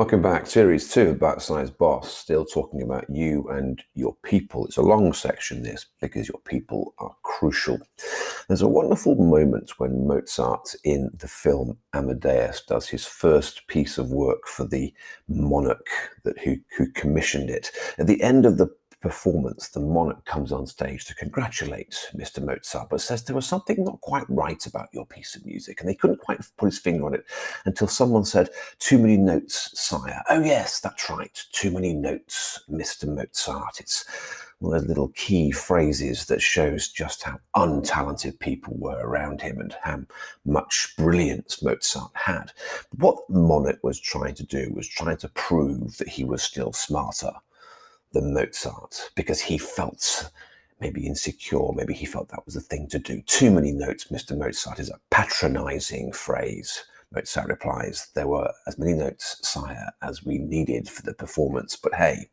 Welcome back. Series two of Size Boss, still talking about you and your people. It's a long section, this, because your people are crucial. There's a wonderful moment when Mozart in the film Amadeus does his first piece of work for the monarch that who, who commissioned it. At the end of the performance, the monarch comes on stage to congratulate Mr. Mozart, but says there was something not quite right about your piece of music. And they couldn't quite put his finger on it until someone said, Too many notes, sire. Oh, yes, that's right. Too many notes, Mr. Mozart. It's one of those little key phrases that shows just how untalented people were around him and how much brilliance Mozart had. What Monarch was trying to do was trying to prove that he was still smarter than Mozart because he felt maybe insecure, maybe he felt that was the thing to do. Too many notes, Mr. Mozart, is a patronizing phrase. Mozart replies, There were as many notes, sire, as we needed for the performance, but hey,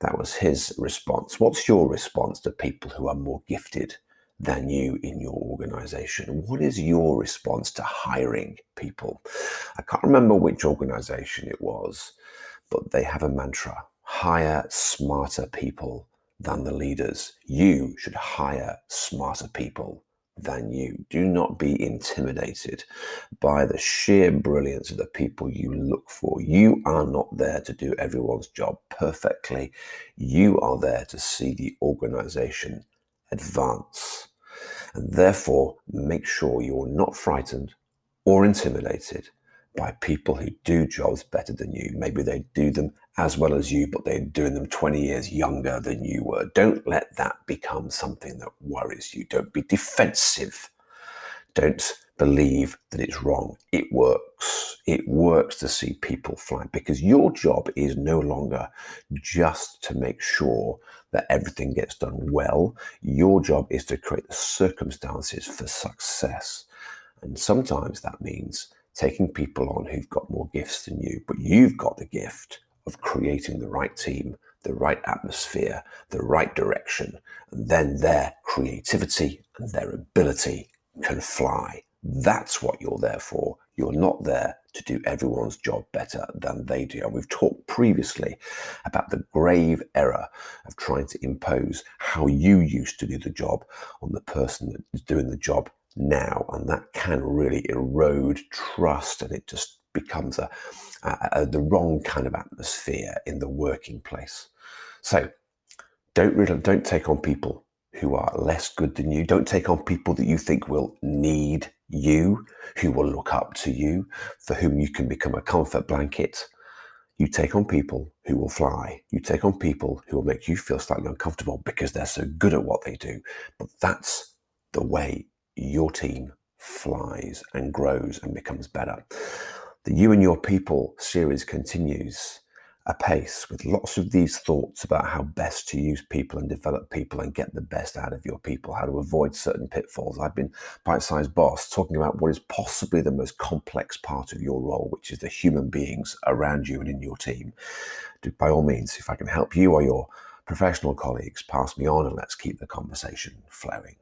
that was his response. What's your response to people who are more gifted than you in your organization? What is your response to hiring people? I can't remember which organization it was, but they have a mantra hire smarter people than the leaders. You should hire smarter people than you. Do not be intimidated by the sheer brilliance of the people you look for. You are not there to do everyone's job perfectly. You are there to see the organization advance. And therefore, make sure you're not frightened or intimidated by people who do jobs better than you. Maybe they do them as well as you, but they're doing them 20 years younger than you were. Don't let that become something that worries you. Don't be defensive. Don't believe that it's wrong. It works. It works to see people fly because your job is no longer just to make sure that everything gets done well. Your job is to create the circumstances for success. And sometimes that means taking people on who've got more gifts than you, but you've got the gift of creating the right team, the right atmosphere, the right direction, and then their creativity and their ability can fly. That's what you're there for. You're not there to do everyone's job better than they do. And we've talked previously about the grave error of trying to impose how you used to do the job on the person that is doing the job now, and that can really erode trust, and it just becomes a, a, a, the wrong kind of atmosphere in the working place. So, don't really don't take on people who are less good than you. Don't take on people that you think will need you, who will look up to you, for whom you can become a comfort blanket. You take on people who will fly. You take on people who will make you feel slightly uncomfortable because they're so good at what they do. But that's the way your team flies and grows and becomes better. The You and Your People series continues apace with lots of these thoughts about how best to use people and develop people and get the best out of your people, how to avoid certain pitfalls. I've been bite sized boss talking about what is possibly the most complex part of your role, which is the human beings around you and in your team. By all means, if I can help you or your professional colleagues, pass me on and let's keep the conversation flowing.